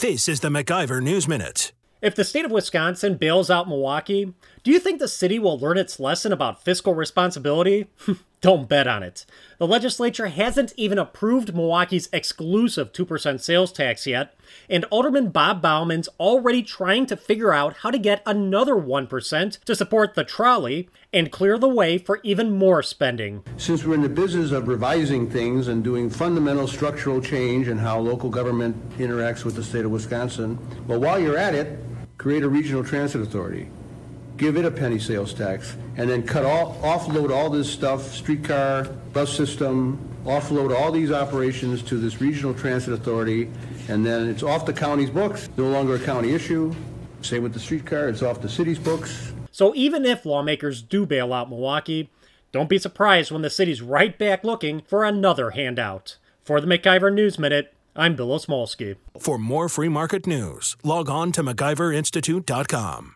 This is the MacIver News Minute. If the state of Wisconsin bails out Milwaukee, do you think the city will learn its lesson about fiscal responsibility? Don't bet on it. The legislature hasn't even approved Milwaukee's exclusive 2% sales tax yet, and Alderman Bob Bauman's already trying to figure out how to get another 1% to support the trolley and clear the way for even more spending. Since we're in the business of revising things and doing fundamental structural change in how local government interacts with the state of Wisconsin, well, while you're at it, create a regional transit authority give it a penny sales tax, and then cut all, offload all this stuff, streetcar, bus system, offload all these operations to this regional transit authority, and then it's off the county's books, no longer a county issue. Same with the streetcar, it's off the city's books. So even if lawmakers do bail out Milwaukee, don't be surprised when the city's right back looking for another handout. For the MacIver News Minute, I'm Bill Osmulski. For more free market news, log on to MacIverInstitute.com.